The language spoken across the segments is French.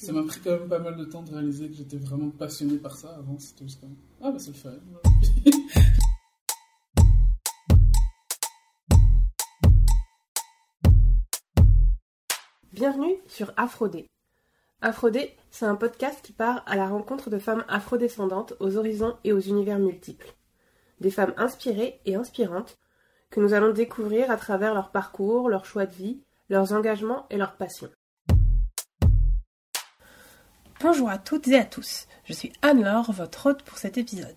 Ça m'a pris quand même pas mal de temps de réaliser que j'étais vraiment passionné par ça. Avant, c'était juste comme Ah, bah c'est le fun. Bienvenue sur Afrodé. Afrodé, c'est un podcast qui part à la rencontre de femmes afrodescendantes aux horizons et aux univers multiples. Des femmes inspirées et inspirantes que nous allons découvrir à travers leur parcours, leurs choix de vie, leurs engagements et leurs passions. Bonjour à toutes et à tous, je suis Anne-Laure, votre hôte pour cet épisode.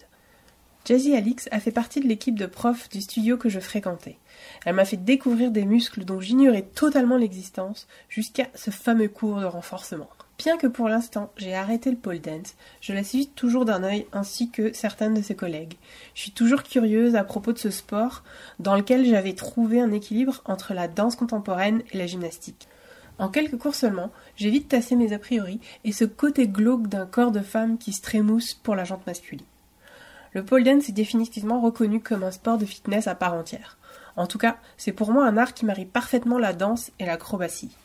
Jazzy Alix a fait partie de l'équipe de profs du studio que je fréquentais. Elle m'a fait découvrir des muscles dont j'ignorais totalement l'existence jusqu'à ce fameux cours de renforcement. Bien que pour l'instant j'ai arrêté le pole dance, je la suis toujours d'un œil ainsi que certaines de ses collègues. Je suis toujours curieuse à propos de ce sport dans lequel j'avais trouvé un équilibre entre la danse contemporaine et la gymnastique. En quelques cours seulement, j'ai vite tassé mes a priori et ce côté glauque d'un corps de femme qui se trémousse pour la jante masculine. Le pole dance est définitivement reconnu comme un sport de fitness à part entière. En tout cas, c'est pour moi un art qui marie parfaitement la danse et l'acrobatie.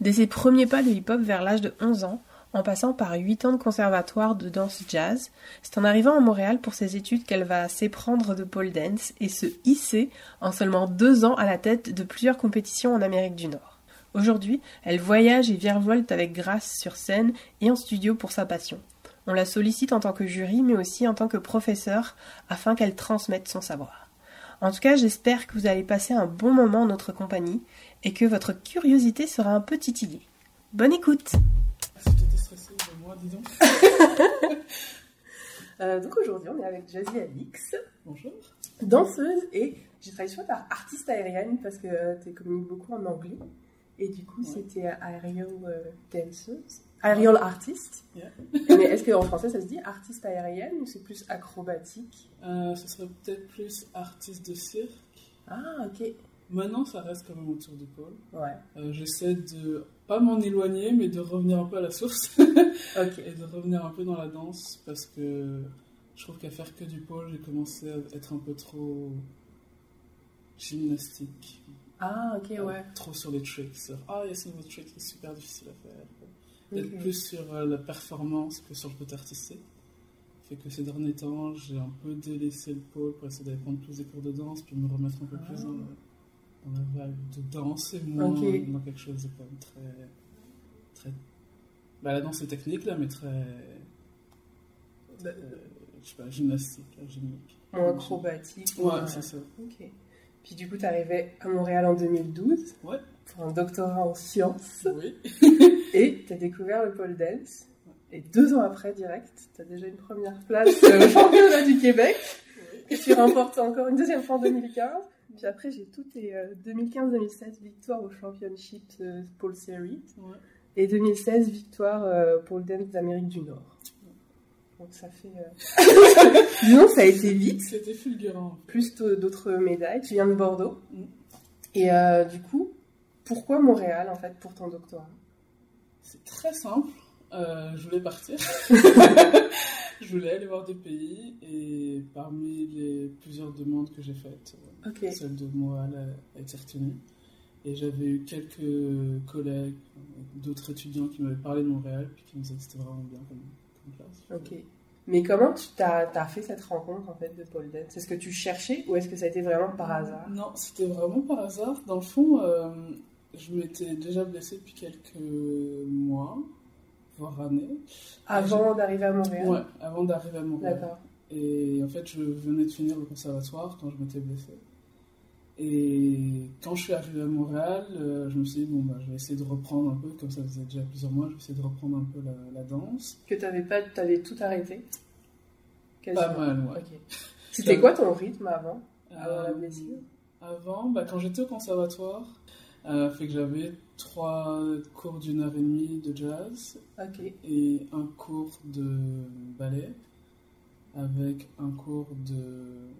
Dès ses premiers pas de hip-hop vers l'âge de 11 ans, en passant par 8 ans de conservatoire de danse jazz, c'est en arrivant à Montréal pour ses études qu'elle va s'éprendre de pole dance et se hisser en seulement 2 ans à la tête de plusieurs compétitions en Amérique du Nord. Aujourd'hui, elle voyage et virevolte avec grâce sur scène et en studio pour sa passion. On la sollicite en tant que jury, mais aussi en tant que professeur, afin qu'elle transmette son savoir. En tout cas, j'espère que vous allez passer un bon moment en notre compagnie et que votre curiosité sera un peu titillée. Bonne écoute stressée de moi, dis donc. Euh, Donc aujourd'hui, on est avec Jazzy Alix, Bonjour. danseuse et j'ai travaillé sur par artiste aérienne parce que euh, tu communiques beaucoup en anglais. Et du coup, Ouais. c'était aerial euh, danseuse, aerial artist. Yeah. Mais est-ce qu'en français ça se dit artiste aérienne ou c'est plus acrobatique? Euh, ce serait peut-être plus artiste de cirque. Ah, ok. Maintenant, ça reste quand même autour du pôle. Ouais, Euh, J'essaie de pas m'en éloigner, mais de revenir un peu à la source ok. et de revenir un peu dans la danse parce que je trouve qu'à faire que du pôle, j'ai commencé à être un peu trop gymnastique. Ah, ok, ouais. Trop sur les tricks. sur, Ah, il y a ce nouveau trick qui est super difficile à faire. Ok. plus sur euh, la performance que sur le côté artistique. Fait que ces derniers temps, j'ai un peu délaissé le pôle pour essayer d'aller prendre plus des cours de danse, puis me remettre un peu plus dans, le- dans la vibe de danse et moins dans quelque chose de quand même très. très bah, la danse est technique là, mais très. euh, je sais pas, gymnastique, là, gymnique. Acrobatique. Ouais, moins- c'est ça. Ok. Puis du coup, tu arrivais à Montréal en 2012 Ouais. pour un doctorat en sciences Oui. et tu as découvert le pole dance. Et deux ans après, direct, tu as déjà une première place euh, au championnat du Québec que tu remportes encore une deuxième fois en 2015. Puis après, j'ai tout tes euh, 2015-2016 victoires au Championship euh, Pole Series Ouais. et 2016 victoires euh, pour le dance d'Amérique du Nord. Donc ça fait... euh, Disons, ça a été vite. C'était fulgurant. plus d'autres médailles. Tu viens de Bordeaux. Mm. Et euh, du coup, pourquoi Montréal en fait pour ton doctorat? C'est très simple. Euh, je voulais partir. je voulais aller voir des pays et parmi les plusieurs demandes que j'ai faites, euh, celle de Montréal a, été retenue. Et j'avais eu quelques collègues, d'autres étudiants qui m'avaient parlé de Montréal puis qui me disaient que c'était vraiment bien comme, comme classe. Ok. Mais comment tu t'as as fait cette rencontre en fait de pole dance Est-ce que tu cherchais ou est-ce que ça a été vraiment par hasard? Non, c'était vraiment par hasard. Dans le fond, euh, je m'étais déjà blessée depuis quelques mois, voire années. Avant d'arriver à Montréal? Ouais, avant d'arriver à Montréal. D'accord. Et en fait, je venais de finir le conservatoire quand je m'étais blessée. Et quand je suis arrivé à Montréal, euh, je me suis dit, bon, bah, je vais essayer de reprendre un peu, comme ça faisait déjà plusieurs mois, je vais essayer de reprendre un peu la, la danse. Que t'avais pas, t'avais tout arrêté? Pas mal, ouais. C'était quoi ton rythme avant Avant la Euh, blessure? Avant, bah, quand j'étais au conservatoire, euh, fait que j'avais trois cours d'une heure et demie de jazz et un cours de ballet avec un cours de.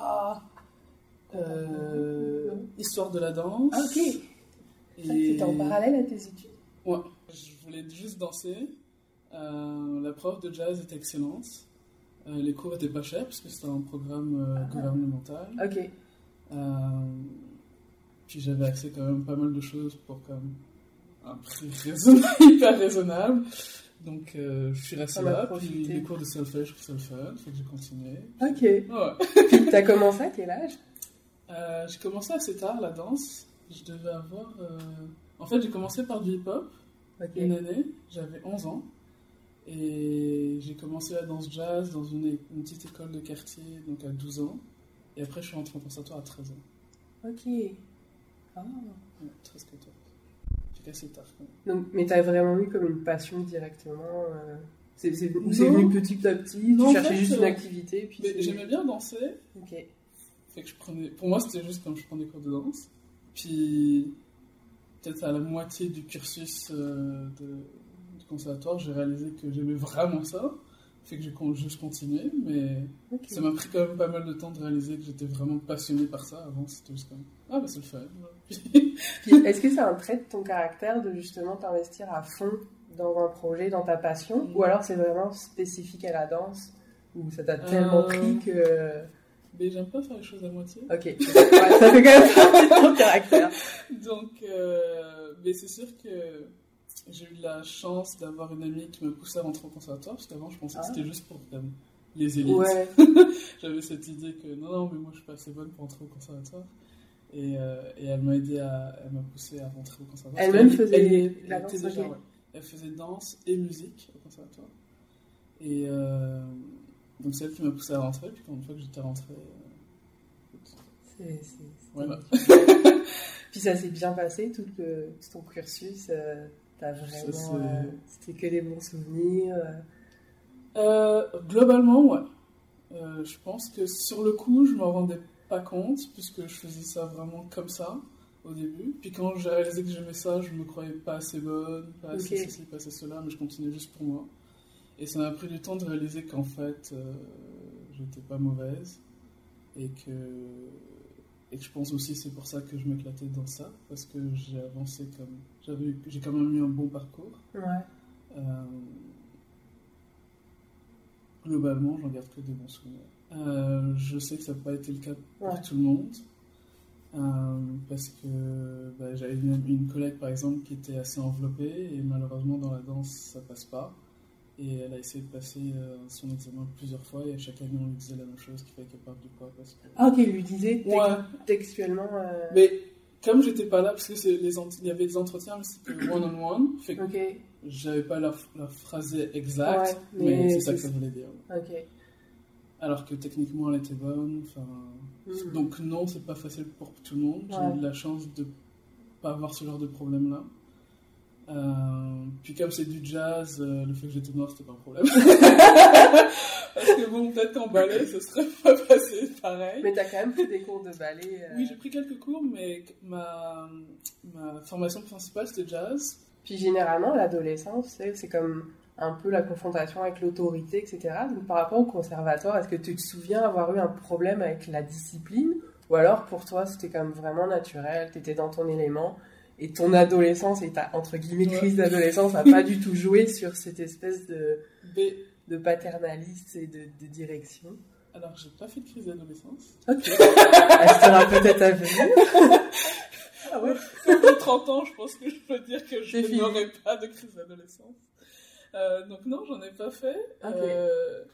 Ah euh, Histoire de la danse. Ah, ok. Et- C'était en parallèle à tes études Ouais, je voulais juste danser. Euh, la prof de jazz était excellente. Euh, les cours étaient pas chers parce que c'était un programme euh, Ah. gouvernemental. Ok. Puis j'avais accès quand même pas mal de choses pour même un prix raisonnable, hyper raisonnable. Donc, euh, je suis as là, puis les cours de solfège, je trouve ça le fun, fait que j'ai continué. Ok. Ouais. Puis t'as commencé à quel âge? Euh, j'ai commencé assez tard la danse. Je devais avoir. euh, En fait, j'ai commencé par du hip-hop une année, j'avais 11 ans. Et j'ai commencé la danse jazz dans une, petite école de quartier, donc à 12 ans. Et après, je suis rentré en conservatoire à 13 ans. Ok. Ah. Ouais, 13, 14. J'ai assez tard. Donc, mais t'as vraiment eu comme une passion directement euh, c'est, venu petit à petit Non, Tu en cherchais fait, juste une activité puis j'aimais bien danser, Ok. fait que je prenais... pour moi c'était juste comme je prenais des cours de danse. Puis peut-être à la moitié du cursus euh, de- du conservatoire, j'ai réalisé que j'aimais vraiment ça. Fait que j'ai con- juste continué, mais ça m'a pris quand même pas mal de temps de réaliser que j'étais vraiment passionné par ça. Avant c'était juste comme ah bah c'est le fun. Est-ce que c'est un trait de ton caractère de justement t'investir à fond dans un projet, dans ta passion? Ou alors c'est vraiment spécifique à la danse? Ou ça t'a tellement Euh. pris que. mais j'aime pas faire les choses à moitié. Ok. Ouais, ça fait quand même partie de ton caractère. Donc, euh, mais c'est sûr que j'ai eu la chance d'avoir une amie qui me poussait à rentrer au conservatoire, parce qu'avant je pensais Ah. que c'était juste pour comme, les élites. Ouais. J'avais cette idée que non, non, mais moi je suis pas assez bonne pour rentrer au conservatoire. Et, euh, et elle m'a aidé à, elle m'a poussé à rentrer au conservatoire. Elle-même faisait elle- la danse, déjà, ouais. Elle faisait danse et musique au conservatoire. Et euh, donc c'est elle qui m'a poussé à rentrer, puis quand une fois que j'étais rentré, euh, écoute, C'est- c'est- c'est- voilà. Puis ça s'est bien passé, tout, le, tout ton cursus. euh, T'as vraiment. euh, C'était que des bons souvenirs. euh. Euh, globalement, ouais. Euh, je pense que sur le coup, je m'en rendais pas compte, puisque je faisais ça vraiment comme ça au début. Puis quand j'ai réalisé que j'aimais ça, je me croyais pas assez bonne, pas assez ceci, pas assez cela, mais je continuais juste pour moi. Et ça m'a pris du temps de réaliser qu'en fait, euh, j'étais pas mauvaise. Et que, et que je pense aussi c'est pour ça que je m'éclatais dans ça, parce que j'ai avancé comme. J'ai quand même eu un bon parcours. Ouais. Euh, globalement, j'en garde que des bons souvenirs. Euh, je sais que ça n'a pas été le cas pour tout le monde. Euh, parce que bah, j'avais une, une collègue par exemple qui était assez enveloppée et malheureusement dans la danse ça passe pas. Et elle a essayé de passer euh, son examen plusieurs fois et à chaque année on lui disait la même chose qu'il fallait qu'elle parte du poids. Parce que... Ah, ok, il lui disait Ouais. textuellement. Mais comme j'étais pas là, parce que c'est les ent- il y avait des entretiens, mais c'était one on one, fait que j'avais pas la, la phrase exacte, Ouais, mais, mais c'est ça que ça voulait dire. Alors que techniquement elle était bonne. Enfin, Mhm. donc non, c'est pas facile pour tout le monde. J'ai eu de la chance de pas avoir ce genre de problème là. Euh, puis comme c'est du jazz, euh, le fait que j'étais noir c'était pas un problème. Parce que bon, peut-être qu'en ballet ce serait pas passé pareil. Mais t'as quand même pris des cours de ballet. euh, Oui, j'ai pris quelques cours, mais ma, ma formation principale c'était jazz. Puis généralement, l'adolescence, c'est comme un peu la confrontation avec l'autorité, etc. Donc par rapport au conservatoire, est-ce que tu te souviens avoir eu un problème avec la discipline? Ou alors pour toi, c'était comme vraiment naturel, tu étais dans ton élément? Et ton adolescence et ta entre guillemets crise d'adolescence n'a pas du tout joué sur cette espèce de, Mais, de paternaliste et de, de direction alors j'ai pas fait de crise d'adolescence. Ok. Elle sera peut-être à venir. Ah ouais Comme j'ai 30 ans, je pense que je peux dire que je n'aurai pas de crise d'adolescence. Euh, donc non, j'en ai pas fait. Ok. Euh,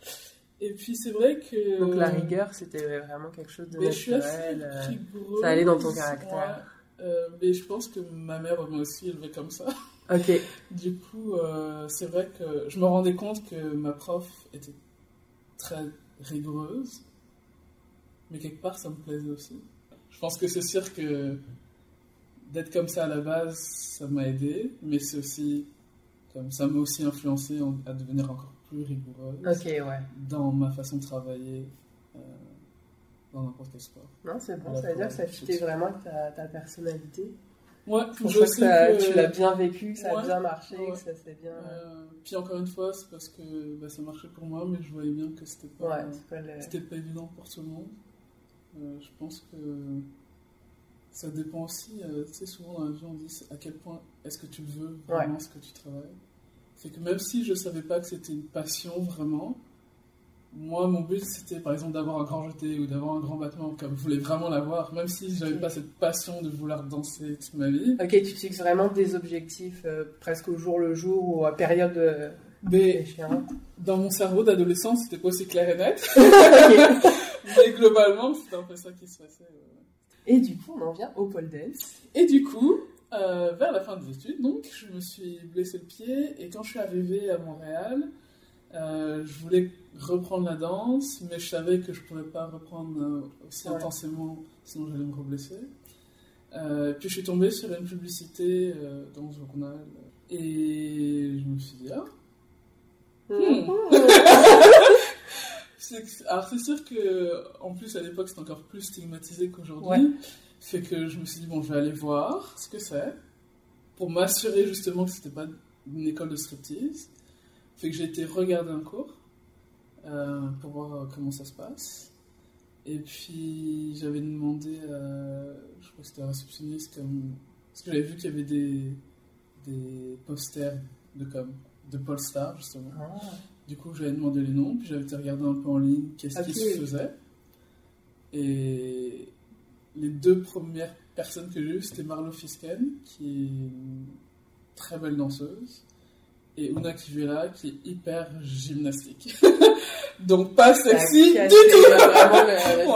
et puis c'est vrai que... Donc la rigueur, c'était vraiment quelque chose de Mais je suis assez naturel. euh, rigoureuse. ça allait dans ton caractère. Ouais. Euh, mais je pense que ma mère m'a aussi élevée comme ça. Ok. Du coup, euh, c'est vrai que je me rendais compte que ma prof était très rigoureuse, mais quelque part ça me plaisait aussi. Je pense que c'est sûr que d'être comme ça à la base, ça m'a aidé, mais c'est aussi comme ça m'a aussi influencé en- à devenir encore plus rigoureuse Ok, ouais. dans ma façon de travailler euh, dans n'importe quel sport. Non, c'est bon, ça veut dire que ça fitait je- vraiment ta, ta personnalité. Ouais, Pour je ça que, que- tu l'as bien vécu, que ça a bien marché, ouais. que ça s'est bien. Euh, puis encore une fois, c'est parce que bah, ça marchait pour moi, mais je voyais bien que c'était pas, Ouais, pas le- c'était pas évident pour tout le monde. Euh, je pense que ça dépend aussi, euh, tu sais, souvent dans la vie, on dit à quel point est-ce que tu veux vraiment ce que tu travailles. C'est que même si je savais pas que c'était une passion vraiment, moi, mon but, c'était par exemple d'avoir un grand jeté ou d'avoir un grand battement, comme je voulais vraiment l'avoir, même si j'avais Ok. pas cette passion de vouloir danser toute ma vie. Ok, tu te fixes vraiment des objectifs euh, presque au jour le jour ou à période euh, dans mon cerveau d'adolescent, c'était pas aussi clair et net. Mais globalement, c'était un peu ça qui se passait. Et du coup, on en vient au pole dance. Et du coup, euh, vers la fin des études, donc, je me suis blessé le pied. Et quand je suis arrivée à Montréal, euh, je voulais reprendre la danse, mais je savais que je ne pouvais pas reprendre euh, aussi Ouais. intensément, sinon j'allais me reblesser. Euh, puis je suis tombée sur une publicité euh, dans le journal. Et je me suis dit, ah, Hmm. Alors c'est sûr que en plus à l'époque c'était encore plus stigmatisé qu'aujourd'hui. Ouais. Fait que je me suis dit bon je vais aller voir ce que c'est pour m'assurer justement que c'était pas une école de striptease. Fait que j'ai été regarder un cours euh, pour voir euh, comment ça se passe. Et puis j'avais demandé à, je crois que c'était un réceptionniste comme parce que j'avais vu qu'il y avait des des posters de comme de Paul Star justement. Ah. Du coup, j'avais demandé les noms, puis j'avais été regarder un peu en ligne qu'est-ce qui Ok. se faisait. Et les deux premières personnes que j'ai eues, c'était Marlo Fisken, qui est une très belle danseuse, et Una Kivuela, qui est hyper gymnastique. Donc pas sexy du tout Vraiment,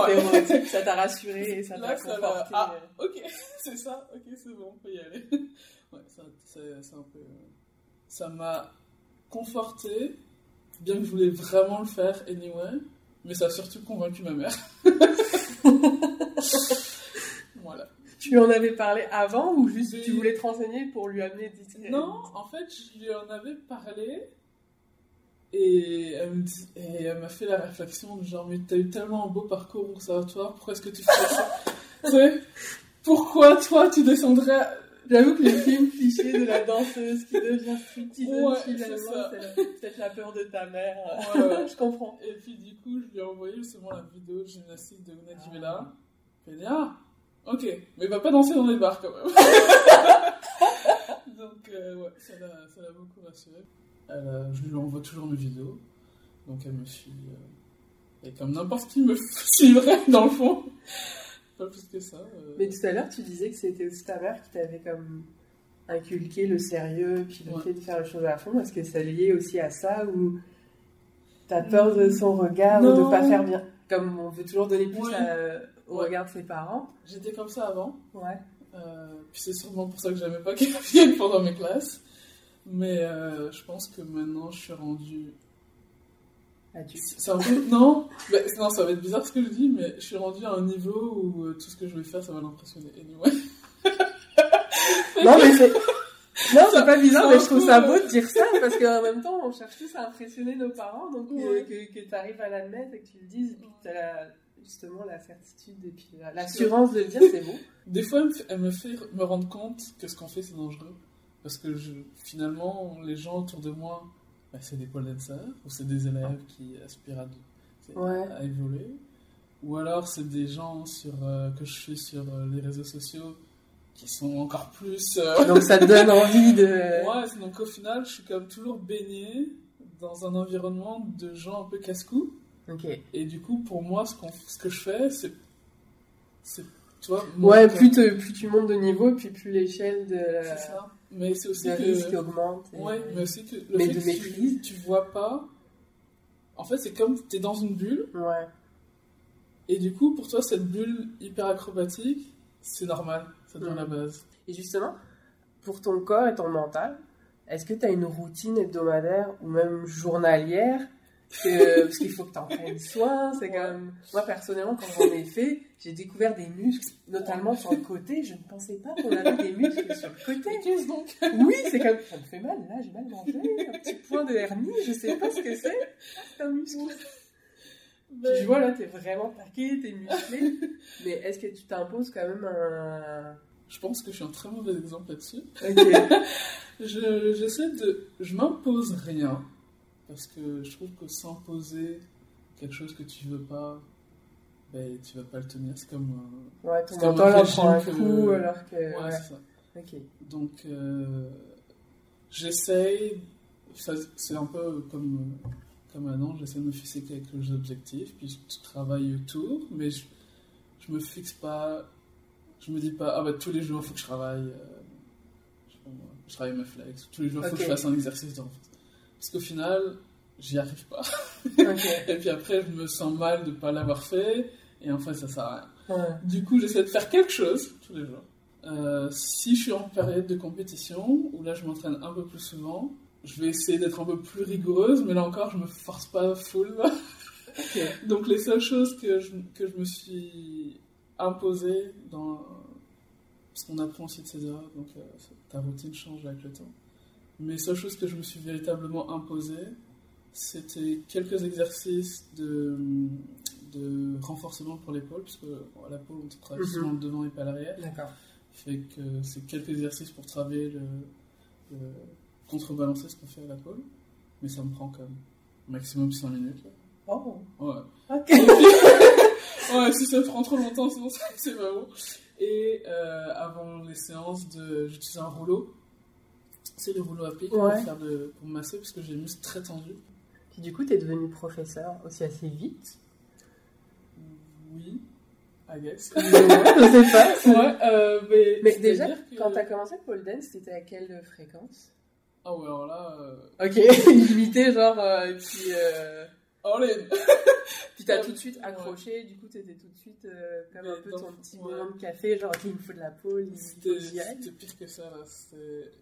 le, Ouais. ça t'a rassuré et ça t'a conforté. Ah, ok, c'est ça, ok, c'est bon, on peut y aller. Ouais, ça, un peu. euh, Ça m'a conforté, bien que je voulais vraiment le faire anyway, mais ça a surtout convaincu ma mère. voilà. Tu lui en avais parlé avant ou juste tu voulais te renseigner pour lui amener des Non, en fait, je lui en avais parlé. Et elle, me dit- et elle m'a fait la réflexion de genre, mais t'as eu tellement un beau parcours au conservatoire, pourquoi est-ce que tu fais ça? Tu sais, Pourquoi toi tu descendrais? J'avoue que le film cliché de la danseuse qui devient stripteaseuse Ouais, finalement, c'est peut-être la peur de ta mère. Ouais, ouais. Je comprends. Et puis du coup, je lui ai envoyé justement la vidéo de gymnastique de Una Kivela. Elle dit Ah, ok, mais va pas danser dans les bars quand même. Donc, euh, ouais, ça l'a beaucoup rassuré. Elle a- je lui envoie toujours mes vidéos. Donc, elle me suit. euh, et comme n'importe qui me suivrait dans le fond. Pas plus que ça. euh. Mais tout à l'heure, tu disais que c'était aussi ta mère qui t'avait comme inculqué le sérieux, puis le Ouais. fait de faire les choses à fond. Est-ce que ça lié aussi à ça ou t'as peur de son regard ou Non. de pas faire bien? Comme on veut toujours donner plus Ouais. à- au Ouais. regard de ses parents. J'étais comme ça avant. Ouais. Euh, puis c'est sûrement pour ça que j'aimais pas qu'elle vienne pendant mes classes. Mais euh, je pense que maintenant je suis rendue. Adulte. C'est un peu. Non, mais, non, ça va être bizarre ce que je dis, mais je suis rendue à un niveau où euh, tout ce que je vais faire ça va l'impressionner. Anyway. Non, mais c'est. Non, c'est pas bizarre, mais je trouve ça beau de dire ça, parce qu'en même temps, on cherche tous à impressionner nos parents, donc euh, que, que tu arrives à l'admettre et que tu le dises, et puis que tu as justement la certitude et puis la- l'assurance de le dire, c'est beau. Des fois, elle me fait- me rendre compte que ce qu'on fait c'est dangereux. Parce que je, finalement, les gens autour de moi, bah, c'est des pole dancers, ou c'est des élèves qui aspirent à, Ouais. à évoluer. Ou alors c'est des gens sur, euh, que je suis sur euh, les réseaux sociaux qui sont encore plus. euh, Donc ça te donne envie de. Ouais, donc au final, je suis comme toujours baigné dans un environnement de gens un peu casse-cou. Ok. Et du coup, pour moi, ce, qu'on- ce que je fais, c'est. tu vois, Ouais, plus, te- plus tu montes de niveau, puis plus l'échelle de, C'est ça. Mais c'est aussi que. risque augmente. et- Ouais, mais aussi que le Mais fait de que maîtrise. Tu, tu vois pas. En fait, c'est comme t'es dans une bulle, Ouais. et du coup, pour toi, cette bulle hyper acrobatique, c'est normal. Ça devient Mhm. la base. Et justement, pour ton corps et ton mental, est-ce que tu as une routine hebdomadaire ou même journalière que- Parce qu'il faut que tu en prennes soin. C'est même... Moi, personnellement, quand j'en ai fait, j'ai découvert des muscles, notamment sur le côté. Je ne pensais pas qu'on avait des muscles sur le côté. Mais qu'est-ce donc Oui, c'est comme ça me fait mal. Là, j'ai mal mangé. Un petit point de hernie, je sais pas ce que c'est. C'est un muscle. Puis je vois là, t'es vraiment taqué, t'es musclé. Mais est-ce que tu t'imposes quand même un. Je pense que je suis un très mauvais exemple là-dessus. Ok. Je, j'essaie de. Je m'impose rien. Parce que je trouve que s'imposer quelque chose que tu veux pas, ben, tu vas pas le tenir. C'est comme. euh, Ouais, ton mental un en prend un régime que- coup alors que. Ouais, Ouais, c'est ça. Donc, euh, j'essaye. C'est un peu comme, comme un an, j'essaie de me fixer quelques objectifs, puis je travaille autour, mais je, je me fixe pas, je me dis pas, ah bah tous les jours, il faut que je travaille, euh, je, sais pas moi, je travaille mes flex, tous les jours, il faut que je fasse un exercice. Parce qu'au final, j'y arrive pas. Et puis après, je me sens mal de pas l'avoir fait, et en fait, ça sert à rien. Ouais. Du coup, j'essaie de faire quelque chose tous les jours. Euh, si je suis en période de compétition, où là je m'entraîne un peu plus souvent, je vais essayer d'être un peu plus rigoureuse, mais là encore, je me force pas full. Donc les seules choses que je, que je me suis imposées dans... Parce qu'on apprend aussi de ses erreurs, donc euh, ta routine change avec le temps. Mais les seules choses que je me suis véritablement imposées, c'était quelques exercices de, de renforcement pour l'épaule, parce que bon, à la pole, on travaille Mhm. souvent le devant et pas l'arrière. D'accord. Fait que c'est quelques exercices pour travailler le, le contrebalancer ce qu'on fait à la pole. Mais ça me prend comme maximum 5 minutes. là. Oh. Ouais. Ok. Ouais, si ça prend trop longtemps, sinon c'est pas bon. Et euh, avant les séances, de, j'utilise un rouleau. C'est le rouleau à pic Ouais. pour, faire de, pour masser parce que j'ai les muscles très tendus. Puis du coup, t'es devenu professeur aussi assez vite. Oui, I guess. je sais pas. ouais, euh, mais. Déjà, que- quand t'as commencé le pole dance, t'étais à quelle fréquence? Ah ouais, alors là. Euh... Ok, limité genre, euh, et puis, euh, all in. puis t'as tout de suite accroché, du coup t'étais tout de suite euh, comme un peu ton petit moment de café, genre il me faut de la faut C'était pire que ça là.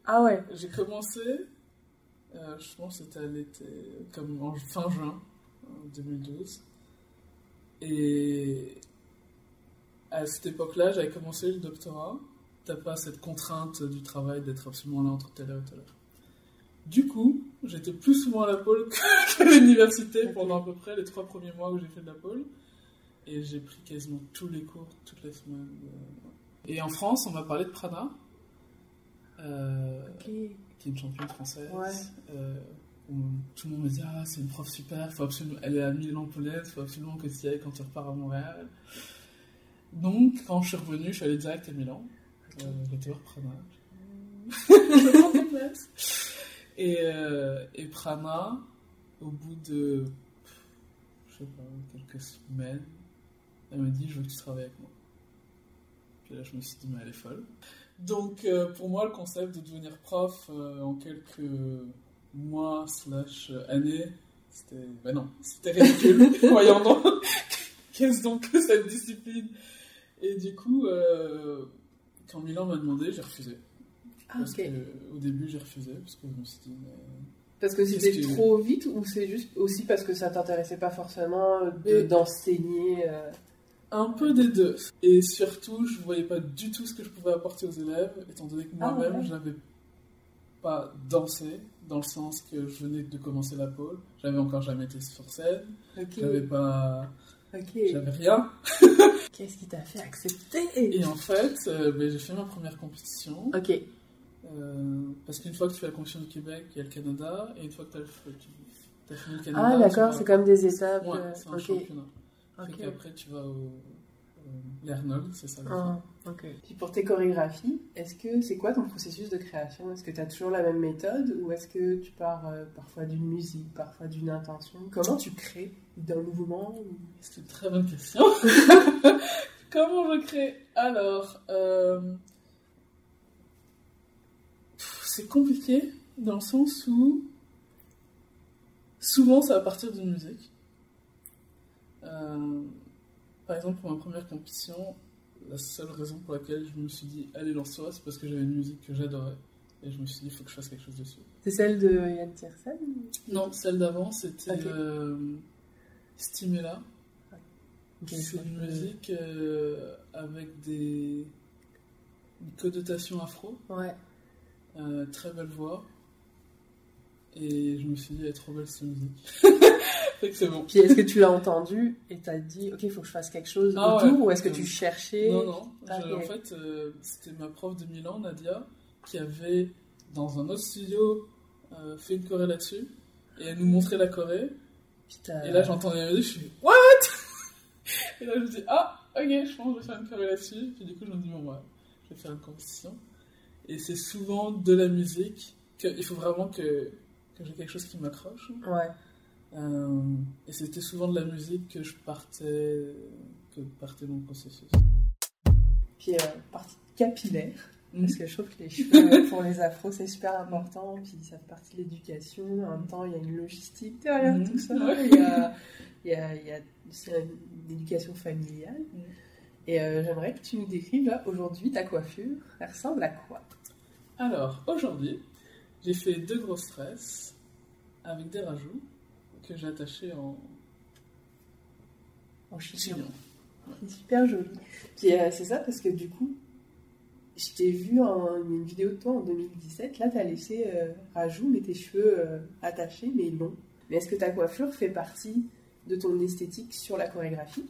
Ah ouais, J'ai commencé, euh, je pense que c'était à l'été, comme en fin juin en 2012. Et à cette époque-là, j'avais commencé le doctorat. T'as pas cette contrainte du travail d'être absolument là entre telle heure et telle heure. Du coup, j'étais plus souvent à la pole qu'à l'université pendant à peu près les trois premiers mois où j'ai fait de la pole. Et j'ai pris quasiment tous les cours, toutes les semaines. euh. Et en France, on m'a parlé de Prana. Euh, qui est une championne française. Ouais. Euh, où tout le monde me dit Ah, c'est une prof super, faut absolument... elle est à Milan Paulette, faut absolument que tu y ailles quand tu repars à Montréal. Donc, quand je suis revenu, je suis allé direct à Milan. Euh, J'étais voir Prana. Et, euh, et Prana, au bout de, je sais pas, quelques semaines, elle m'a dit Je veux que tu travailles avec moi. Puis là, je me suis dit Mais elle est folle. Donc, euh, pour moi, le concept de devenir prof euh, en quelques mois slash années, c'était... Ben non, c'était ridicule. Voyons donc, qu'est-ce donc que cette discipline? Et du coup, quand Milan m'a demandé, j'ai refusé. Ah Parce ok. que, au début, j'ai refusé, parce que je me suis dit... mais- Parce que c'était que- trop vite ou c'est juste aussi parce que ça t'intéressait pas forcément de- Mais- d'enseigner euh, Un peu des deux. Et surtout, je voyais pas du tout ce que je pouvais apporter aux élèves, étant donné que Ah, moi-même, ouais. je n'avais pas dansé, dans le sens que je venais de commencer la pole. J'avais encore jamais été sur scène. Ok. J'avais pas... Ok. J'avais rien. Qu'est-ce qui t'a fait accepter? Et en fait, euh, ben, j'ai fait ma première compétition. Ok. Euh, parce qu'une fois que tu fais la compétition du Québec, il y a le Canada. Et une fois que tu as, fini le Canada... Ah d'accord, c'est comme des étapes. Ouais, euh, c'est un ok. championnat. Ok. Fait qu'après, tu vas au... L'Arnold, c'est ça. la Ah, ok. Puis pour tes chorégraphies, est-ce que c'est quoi ton processus de création? Est-ce que tu as toujours la même méthode ou est-ce que tu pars euh, parfois d'une musique, parfois d'une intention? Comment tu crées d'un mouvement ou- C'est une très bonne question. Comment je crée? Alors, euh, c'est compliqué dans le sens où souvent ça va partir d'une musique. Euh, par exemple, pour ma première compétition, la seule raison pour laquelle je me suis dit allez lance-toi, c'est parce que j'avais une musique que j'adorais. Et je me suis dit, il faut que je fasse quelque chose dessus. C'est celle de Yann Tiersen Non, celle d'avant, c'était Ok. euh, Stimela. C'est une musique euh, avec des... une connotation afro, Ouais. Euh, très belle voix. Et je me suis dit, elle est trop belle cette musique. fait que c'est bon. Puis est-ce que tu l'as entendu et t'as dit ok il faut que je fasse quelque chose Ah autour ouais. ou est-ce que tu cherchais Non, non. Ah, Je-. En fait, euh, c'était ma prof de Milan, Nadia, qui avait, dans un autre studio, euh, fait une choré là-dessus. Et elle nous montrait la t'as- Et là, j'entendais la musique, je suis What? Et là, je me dis Ah, ok, je pense que je vais faire une choré là-dessus. Puis du coup, je me dis Bon, ouais, je vais faire une compétition. Et c'est souvent de la musique qu'il faut vraiment que, que j'ai quelque chose qui m'accroche. Ouais. Euh, et c'était souvent de la musique que je partais, que partait mon processus. Puis euh, partie capillaire, parce que je trouve que les cheveux pour les afros c'est super important, puis ça fait partie de l'éducation. En même temps, il y a une logistique derrière Mhm. tout ça. Ouais. Il y a, il y a, il y a aussi une éducation familiale. Mhm. Et euh, j'aimerais que tu nous décrives là aujourd'hui ta coiffure. Elle ressemble à quoi? Alors, aujourd'hui, j'ai fait deux grosses tresses avec des rajouts que j'ai attachés en En chignon. super joli. Puis euh, c'est ça parce que du coup, je t'ai vu en une vidéo de toi en 2017. Là, t'as laissé euh, rajout, mais tes cheveux euh, attachés, mais longs. Mais est-ce que ta coiffure fait partie de ton esthétique sur la chorégraphie?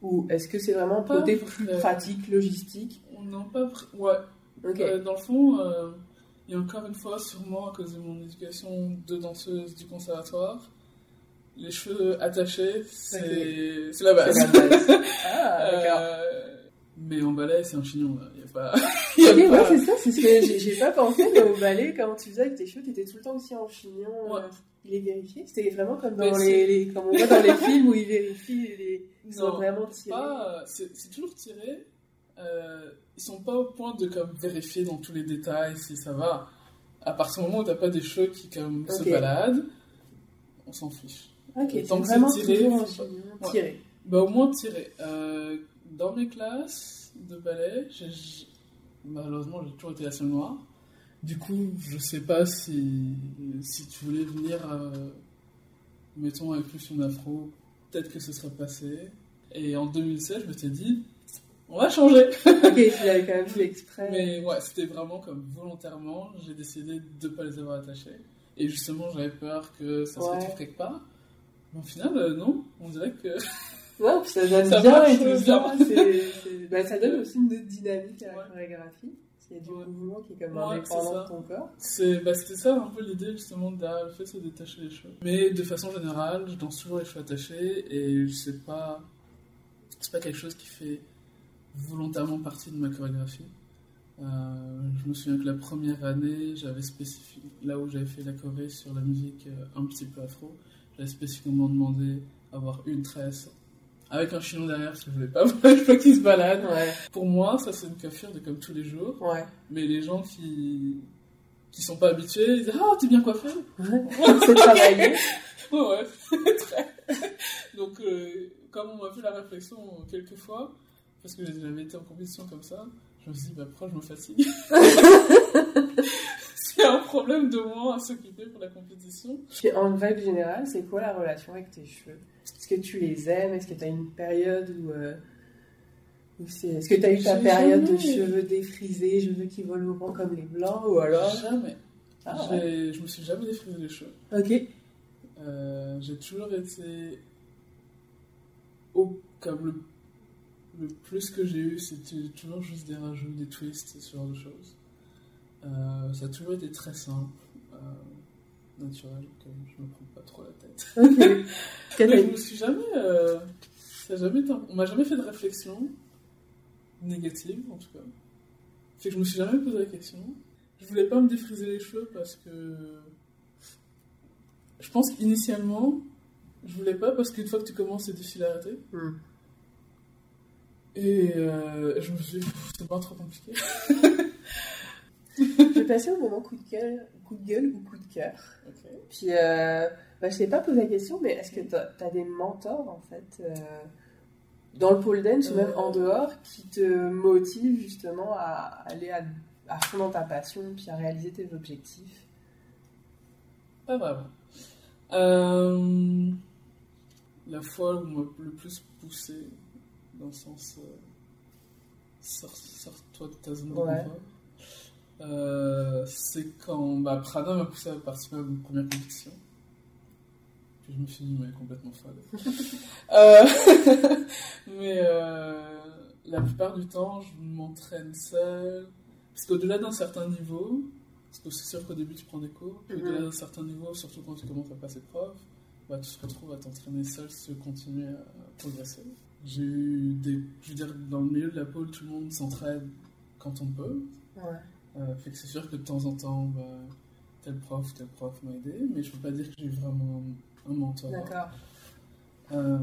Ou est-ce que c'est vraiment Pas côté plus pratique, logistique On n'a pas. Ouais, Euh, dans le fond, euh, il y a encore une fois, sûrement à cause de mon éducation de danseuse du conservatoire, les cheveux attachés, c'est la base. C'est la base. ah. Euh, mais en ballet, c'est un chignon, là. Il n'y a pas. y a ouais, c'est ça, c'est ce que j'ai- pas pensé, mais au ballet, quand tu faisais avec tes cheveux, t'étais tout le temps aussi en chignon. Ouais. euh, il est vérifié? C'était vraiment comme dans les, c'est- les- comme on voit dans les films où ils vérifient les, ils sont Non, vraiment tirés. pas, c'est c'est toujours tiré. Euh, ils sont pas au point de comme vérifier dans tous les détails si ça va. À partir du moment où t'as pas des cheveux qui comme se baladent, on s'en fiche. Ok, Tant c'est que c'est tiré, faut chignon, Ouais. tiré. Bah au moins tiré. Euh, dans mes classes de ballet, malheureusement j'ai toujours été la seule noire. Du coup, je sais pas si, si tu voulais venir, euh, mettons avec plus une afro, peut-être que ce serait passé. Et en 2016, je me suis dit, on va changer. Ok, tu l'avais quand même fait exprès. Mais ouais, c'était vraiment comme volontairement, j'ai décidé de ne pas les avoir attachés. Et justement, j'avais peur que ça se Ouais. retrouve quelque part. Mais au final, euh, non, on dirait que Ouais, puis ça donne Ça bien et tout ça. c'est- c'est- bah, ça donne aussi une autre dynamique à la Ouais. chorégraphie. Y a du Ouais. mouvement qui est comme indépendant c'est de ton corps. C'est, bah, c'était ça un peu l'idée justement derrière le fait de se détacher les cheveux. Mais de façon générale, je danse toujours les cheveux attachés et je sais pas, c'est pas quelque chose qui fait volontairement partie de ma chorégraphie. Euh, je me souviens que la première année, j'avais là où j'avais fait la choré sur la musique euh, un petit peu afro, j'avais spécifiquement demandé avoir une tresse avec un chignon derrière parce que je voulais pas voir qui se. Ouais, Pour moi, ça c'est une coiffure de comme tous les jours. ouais. Mais les gens qui qui sont pas habitués, ils disent Ah, t'es bien coiffé c'est travaillé. Ouais, ouais, très. Donc, euh, comme on m'a fait la réflexion quelques fois, parce que j'avais été en compétition comme ça, je me suis dit Bah, pourquoi je me fatigue? C'est un problème de moins à s'occuper pour la compétition. En règle générale, c'est quoi la relation avec tes cheveux? Est-ce que tu les aimes? Est-ce que tu as une période où. euh, où. Est-ce que tu as eu ta J'ai période de jamais- cheveux défrisés, cheveux qui volent au vent comme les blancs Ou alors? Jamais. Ah, J'ai- ouais. Je me suis jamais défrisé les cheveux. Ok. Euh, j'ai toujours été au, comme le, le plus que j'ai eu c'était toujours juste des rajouts des twists ce genre de choses. Euh, ça a toujours été très simple euh, naturel comme je me prends pas trop la tête. Je me suis jamais euh, ça a jamais été un- on m'a jamais fait de réflexion négative en tout cas. Fait que je me suis jamais posé la question. Je voulais pas me défriser les cheveux parce que je pense qu'initialement je voulais pas parce qu'une fois que tu commences c'est difficile à arrêter. Hmm. Et euh, je me suis dit c'est pas trop compliqué Je vais passer au moment coup de gueule, coup de gueule ou coup de cœur. Ok. Puis, euh, bah, je t'ai pas posé la question, mais est-ce que tu as, des mentors, en fait, euh, dans le pole dance ou même Euh. en dehors, qui te motivent justement à aller à, à fond dans ta passion, puis à réaliser tes objectifs? Pas vraiment. Euh, la fois où on m'a le plus poussé, dans le sens. euh, sors- Sors-toi de ta zone de Ouais. euh, c'est quand bah, Prada m'a poussé à participer à une première compétition. Puis je me suis dit, mais complètement folle. Euh, mais euh, la plupart du temps, je m'entraîne seul. Parce qu'au-delà d'un certain niveau, parce que c'est sûr qu'au début tu prends des cours, puis Mhm. au-delà d'un certain niveau, surtout quand tu commences à passer prof, bah, tu te retrouves à t'entraîner seul si tu veux continuer à progresser. J'ai eu des. Je veux dire, dans le milieu de la pole, tout le monde s'entraide quand on peut. Ouais. Euh, fait que c'est sûr que de temps en temps, bah, tel prof, tel prof m'a aidé, mais je peux pas dire que j'ai vraiment un, mentor. D'accord. Euh,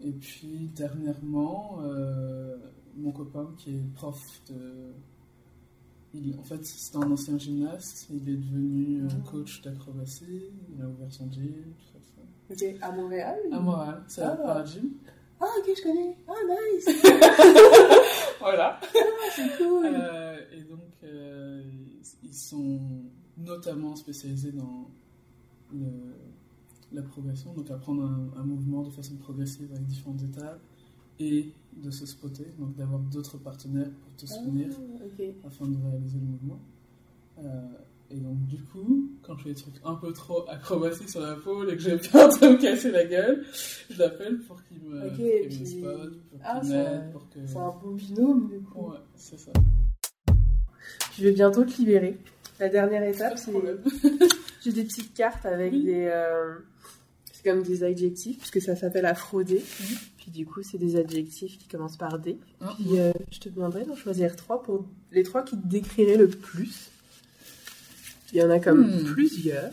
et puis dernièrement, euh, mon copain qui est prof de. il- en fait, c'est un ancien gymnaste, il est devenu Ah. coach d'acrobatie, il a ouvert son gym, tout ça. Ok, à Montréal À Montréal, c'est Ah. à Ah, ok, je connais. Ah, nice. Voilà. Ah, c'est cool. Euh, et donc, euh, ils- sont notamment spécialisés dans le, la progression, donc apprendre un, un mouvement de façon progressive avec différentes étapes et de se spotter, donc d'avoir d'autres partenaires pour te soutenir Ah, ok. afin de réaliser le mouvement. Euh, et donc, du coup, quand je fais des trucs un peu trop acrobatiques sur la pole et que j'ai peur de me casser la gueule, je l'appelle pour qu'il me, Ok, pour qu'il me puis- pour Ah, qu'il ça- m'aide, pour que. C'est un bon binôme, du coup. Ouais, c'est ça. Je vais bientôt te libérer. La dernière étape, c'est problème. j'ai des petites cartes avec Oui. des. euh, C'est comme des adjectifs, puisque ça s'appelle afrodé. Mhm. Puis du coup, c'est des adjectifs qui commencent par D. Hein Puis euh, je te demanderai d'en choisir trois pour les trois qui te décriraient le plus. Il y en a comme Hmm. plusieurs.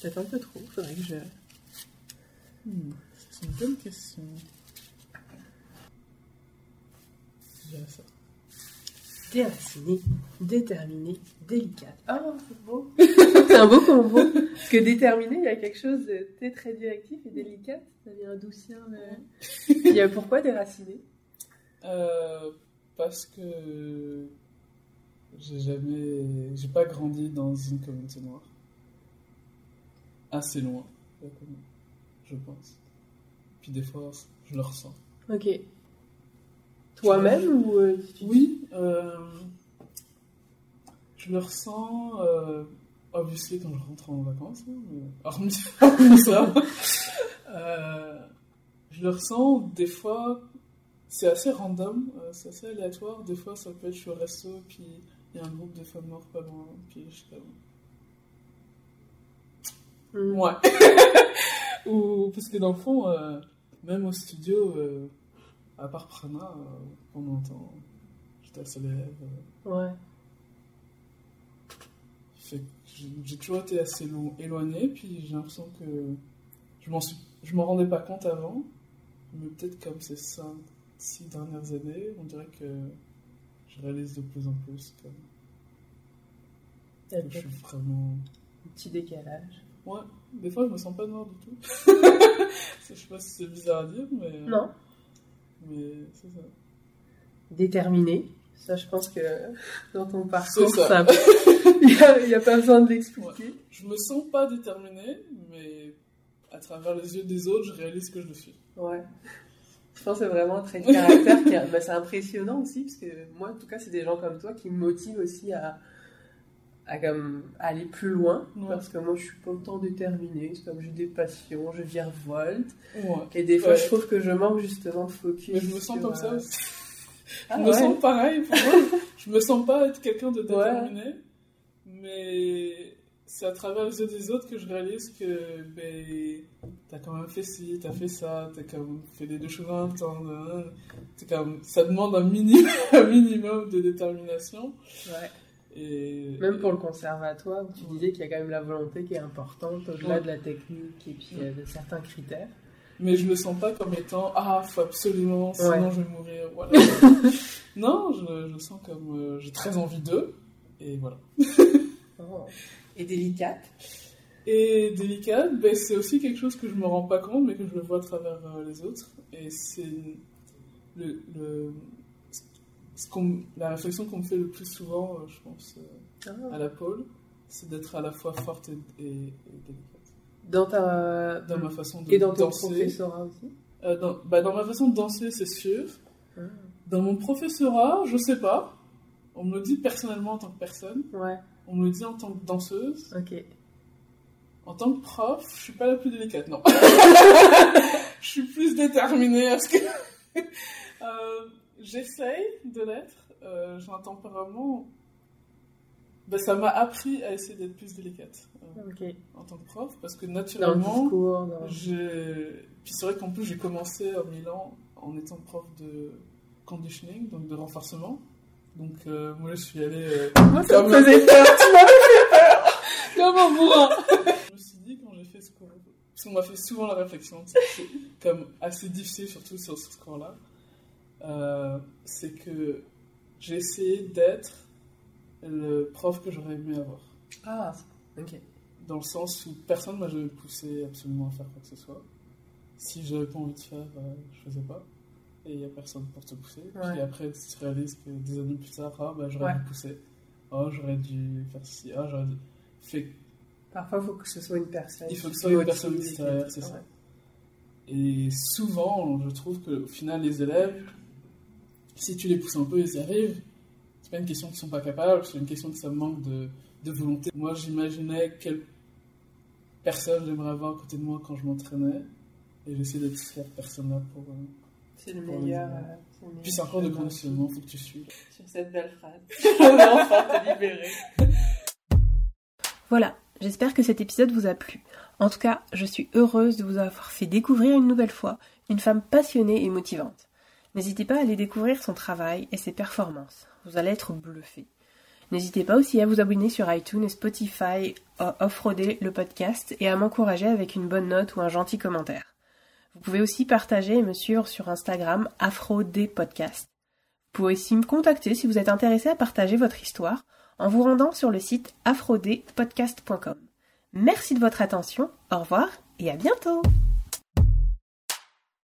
Peut-être un peu trop, faudrait que je. Hmm, C'est une bonne question. Dirais ça. Déracinée, déterminée, délicate. Oh, c'est beau. c'est un beau combo. Parce que déterminé, il y a quelque chose de très directif et délicate. Ça vient adoucir le. Il y a pourquoi déraciné? Euh, parce que j'ai jamais, j'ai pas grandi dans une communauté noire. Assez loin, je pense. Puis des fois, je le ressens. Ok. Toi-même ou. euh, tu- Oui, euh, je le ressens, euh, obviously, quand je rentre en vacances, hein, mais hormis, ça. euh, je le ressens des fois, c'est assez random, euh, c'est assez aléatoire. Des fois, ça peut être je suis au resto, puis il y a un groupe de femmes noires pas loin, puis je suis comme. Hmm. Ouais. Ou parce que dans le fond, euh, même au studio, euh, à part Prana, euh, un temps, j'étais assez élève. euh, Ouais. fait que j'ai toujours été assez lo- éloigné, puis j'ai l'impression que je m'en suis, je m'en rendais pas compte avant, mais peut-être comme ces cinq, six dernières années, on dirait que je réalise de plus en plus que, que je suis vraiment. un petit décalage. Ouais, des fois je me sens pas noir du tout. je sais pas si c'est bizarre à dire, mais. Non. Mais c'est ça. Déterminé. Ça, je pense que dans ton parcours, ça. Il n'y a, pas besoin de l'expliquer. Je me sens pas déterminé, mais à travers les yeux des autres, je réalise que je le suis. Ouais. Je pense que c'est vraiment un trait de caractère qui bah, c'est impressionnant aussi, parce que moi, en tout cas, c'est des gens comme toi qui me motivent aussi à, à comme, aller plus loin. Ouais. Parce que moi, je suis pas autant déterminée. C'est comme j'ai des passions, je virevolte. Ouais. Et des fois, Ouais. je trouve que je manque justement de focus. Mais je me sens comme ça euh, aussi. Ah je me sens pareil. Pour moi, je me sens pas être quelqu'un de déterminé, mais c'est à travers les yeux des autres que je réalise que ben, t'as quand même fait ci, t'as fait ça, t'as quand même fait les deux choses en même temps. quand même- ça demande un, mini, un minimum de détermination. Ouais. Et, Même pour le conservatoire, tu disais qu'il y a quand même la volonté qui est importante, au-delà Ouais. de la technique et puis euh, de certains critères. Mais je le sens pas comme étant ah faut absolument sinon je vais mourir voilà. non je, je le sens comme euh, j'ai très envie d'eux et voilà. Oh. Et délicate. Et délicate, ben, c'est aussi quelque chose que je me rends pas compte, mais que je le vois à travers euh, les autres. Et c'est le, le- ce qu'on- la réflexion qu'on me fait le plus souvent, euh, je pense, euh, Ah. à la pôle, c'est d'être à la fois forte et, et- et délicate. Dans ta... Dans ma façon de Et dans ton danser. professorat aussi dans, bah, dans ma façon de danser, c'est sûr. Ah. Dans mon professorat, je sais pas. On me le dit personnellement en tant que personne. Ouais, On me le dit en tant que danseuse. ok. En tant que prof, je suis pas la plus délicate, non. je suis plus déterminée à ce que. Euh, J'essaye de l'être. Euh, J'ai un tempérament. Ben, ça m'a appris à essayer d'être plus délicate euh, en tant que prof parce que naturellement, discours. Puis c'est vrai qu'en plus, j'ai commencé à Milan en étant prof de conditioning, donc de renforcement. Donc, euh, moi, je suis allée. Moi, ça me faisait peur. Tu m'avais fait peur. Comme un bourrin. je me suis dit, quand j'ai fait ce cours, parce qu'on m'a fait souvent la réflexion, c'est comme assez difficile, surtout sur ce cours-là, euh, c'est que j'ai essayé d'être le prof que j'aurais aimé avoir. Ah, ok. Dans le sens où personne ne m'a jamais poussé absolument à faire quoi que ce soit. Si j'avais pas envie de faire, euh, je faisais pas. Et il n'y a personne pour te pousser. Ouais. Puis après, tu te réalises que des années plus tard, ah, bah, j'aurais Ouais. dû pousser. Oh, j'aurais dû faire ceci. Ah, j'aurais dû. Fait Parfois, il faut que ce soit une personne. Il faut que ce soit une personne et extérieure, c'est ça. ouais. Et souvent, je trouve qu'au final, les élèves, si tu les pousses un peu, ils y arrivent. C'est pas une question qu'ils sont pas capables, c'est une question que ça manque de, de volonté. Moi, j'imaginais quelle personne j'aimerais avoir à côté de moi quand je m'entraînais. Et j'essaie d'être cette personne-là pour. euh, C'est le meilleur. euh, Puis c'est encore de conditionnement, faut que tu suives. Sur cette belle phrase. On va enfin te libérer. Voilà, j'espère que cet épisode vous a plu. En tout cas, je suis heureuse de vous avoir fait découvrir une nouvelle fois une femme passionnée et motivante. N'hésitez pas à aller découvrir son travail et ses performances. Vous allez être bluffés. N'hésitez pas aussi à vous abonner sur iTunes et Spotify, à offroader le podcast et à m'encourager avec une bonne note ou un gentil commentaire. Vous pouvez aussi partager et me suivre sur Instagram AfroDPodcast. Vous pouvez aussi me contacter si vous êtes intéressé à partager votre histoire en vous rendant sur le site afrodepodcast.com. Merci de votre attention, au revoir et à bientôt